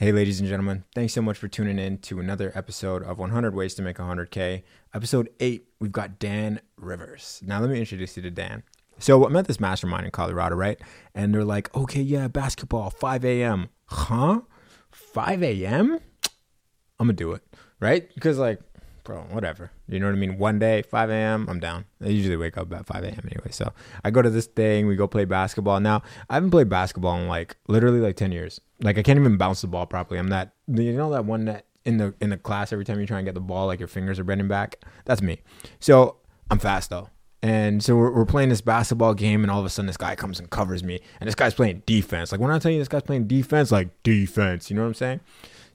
Hey, ladies and gentlemen, thanks so much for tuning in to another episode of 100 Ways to Make 100K. Episode 8, we've got Dan Rivers. Now, let me introduce you to Dan. So, I'm at this mastermind in Colorado, right? And they're like, okay, yeah, basketball, 5 a.m. Huh? 5 a.m.? I'm gonna do it, right? Because, like, bro, whatever. You know what I mean? One day, 5 a.m., I'm down. I usually wake up at 5 a.m. anyway. So I go to this thing, we go play basketball. Now, I haven't played basketball in like literally like 10 years. Like I can't even bounce the ball properly. I'm that, you know, that one that in the in the class every time you try and get the ball, like your fingers are bending back. That's me. So I'm fast though. And so we're, we're playing this basketball game, and all of a sudden this guy comes and covers me, and this guy's playing defense. Like when I tell you this guy's playing defense, like defense, you know what I'm saying?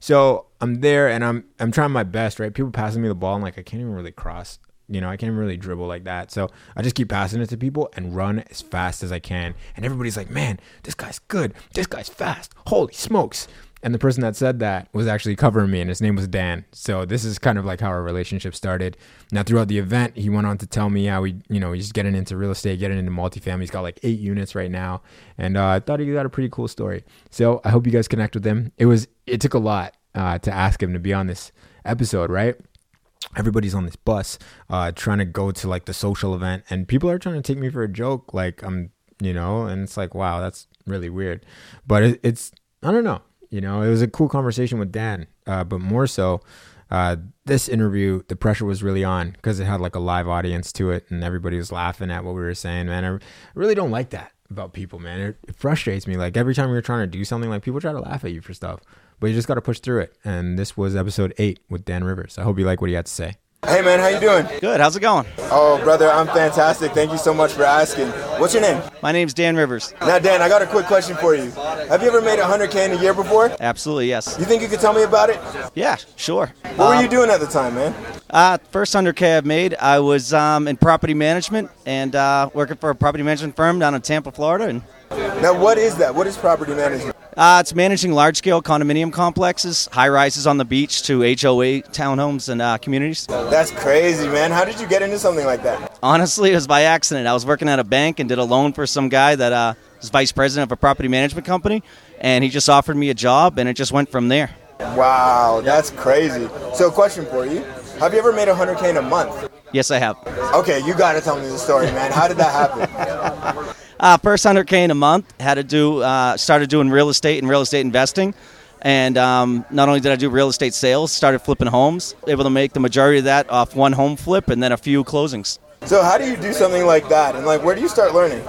So I'm there and I'm I'm trying my best, right? People passing me the ball and like I can't even really cross. You know, I can't even really dribble like that. So I just keep passing it to people and run as fast as I can. And everybody's like, man, this guy's good. This guy's fast. Holy smokes. And the person that said that was actually covering me, and his name was Dan. So this is kind of like how our relationship started. Now, throughout the event, he went on to tell me how he, you know, he's getting into real estate, getting into multifamily. He's got like eight units right now, and uh, I thought he got a pretty cool story. So I hope you guys connect with him. It was, it took a lot uh, to ask him to be on this episode, right? Everybody's on this bus, uh, trying to go to like the social event, and people are trying to take me for a joke, like I'm, you know, and it's like, wow, that's really weird. But it, it's, I don't know, you know, it was a cool conversation with Dan, uh, but more so, uh, this interview, the pressure was really on because it had like a live audience to it, and everybody was laughing at what we were saying. Man, I really don't like that about people, man. It, it frustrates me. Like every time are trying to do something, like people try to laugh at you for stuff but you just got to push through it. And this was episode eight with Dan Rivers. I hope you like what he had to say. Hey man, how you doing? Good. How's it going? Oh, brother, I'm fantastic. Thank you so much for asking. What's your name? My name's Dan Rivers. Now, Dan, I got a quick question for you. Have you ever made 100k in a year before? Absolutely, yes. You think you could tell me about it? Yeah, sure. What um, were you doing at the time, man? Uh, first 100k I've made, I was um, in property management and uh, working for a property management firm down in Tampa, Florida, and now, what is that? What is property management? Uh, it's managing large scale condominium complexes, high rises on the beach to HOA townhomes and uh, communities. That's crazy, man. How did you get into something like that? Honestly, it was by accident. I was working at a bank and did a loan for some guy that uh, was vice president of a property management company, and he just offered me a job, and it just went from there. Wow, that's crazy. So, question for you Have you ever made 100K in a month? Yes, I have. Okay, you got to tell me the story, man. How did that happen? Uh, first 100k in a month. Had to do uh, started doing real estate and real estate investing, and um, not only did I do real estate sales, started flipping homes. Able to make the majority of that off one home flip and then a few closings. So how do you do something like that? And like, where do you start learning?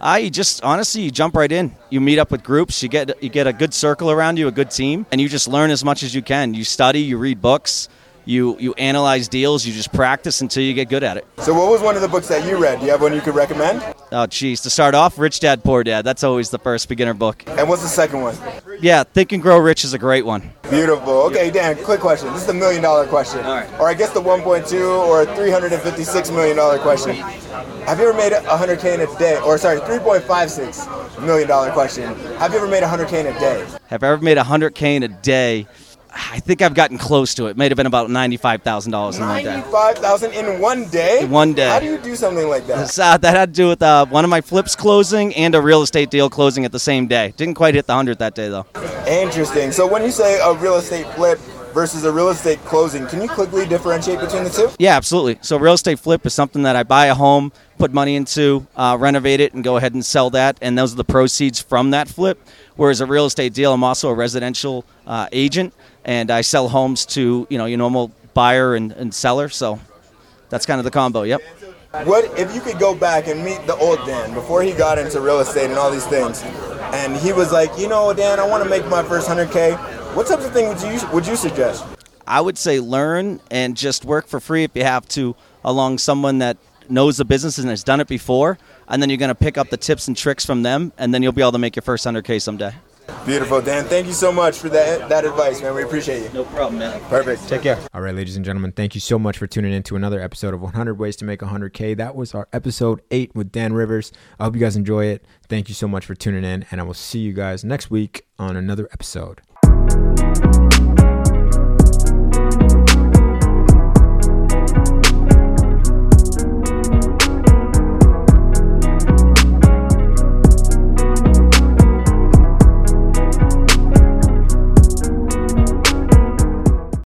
I uh, just honestly, you jump right in. You meet up with groups. You get you get a good circle around you, a good team, and you just learn as much as you can. You study, you read books you you analyze deals, you just practice until you get good at it. So, what was one of the books that you read? Do you have one you could recommend? Oh, geez. To start off, Rich Dad Poor Dad. That's always the first beginner book. And what's the second one? Yeah, Think and Grow Rich is a great one. Beautiful. Okay, Dan, quick question. This is the million dollar question. All right. Or I guess the 1.2 or 356 million dollar question. Have you ever made 100k in a day? Or sorry, 3.56 million dollar question. Have you ever made 100k in a day? Have I ever made 100k in a day? I think I've gotten close to it. May have been about ninety-five thousand dollars in one day. Ninety-five thousand in one day. In one day. How do you do something like that? Uh, that had to do with uh, one of my flips closing and a real estate deal closing at the same day. Didn't quite hit the hundred that day though. Interesting. So when you say a real estate flip versus a real estate closing, can you quickly differentiate between the two? Yeah, absolutely. So real estate flip is something that I buy a home, put money into, uh, renovate it, and go ahead and sell that, and those are the proceeds from that flip. Whereas a real estate deal, I'm also a residential uh, agent and I sell homes to you know your normal buyer and, and seller. So that's kind of the combo. Yep. What if you could go back and meet the old Dan before he got into real estate and all these things, and he was like, you know, Dan, I want to make my first hundred k. What types of things would you would you suggest? I would say learn and just work for free if you have to, along someone that knows the business and has done it before, and then you're going to pick up the tips and tricks from them, and then you'll be able to make your first 100K someday. Beautiful, Dan. Thank you so much for that that advice, man. We appreciate you. No problem, man. Perfect. Take care. All right, ladies and gentlemen, thank you so much for tuning in to another episode of 100 Ways to Make 100K. That was our episode eight with Dan Rivers. I hope you guys enjoy it. Thank you so much for tuning in, and I will see you guys next week on another episode.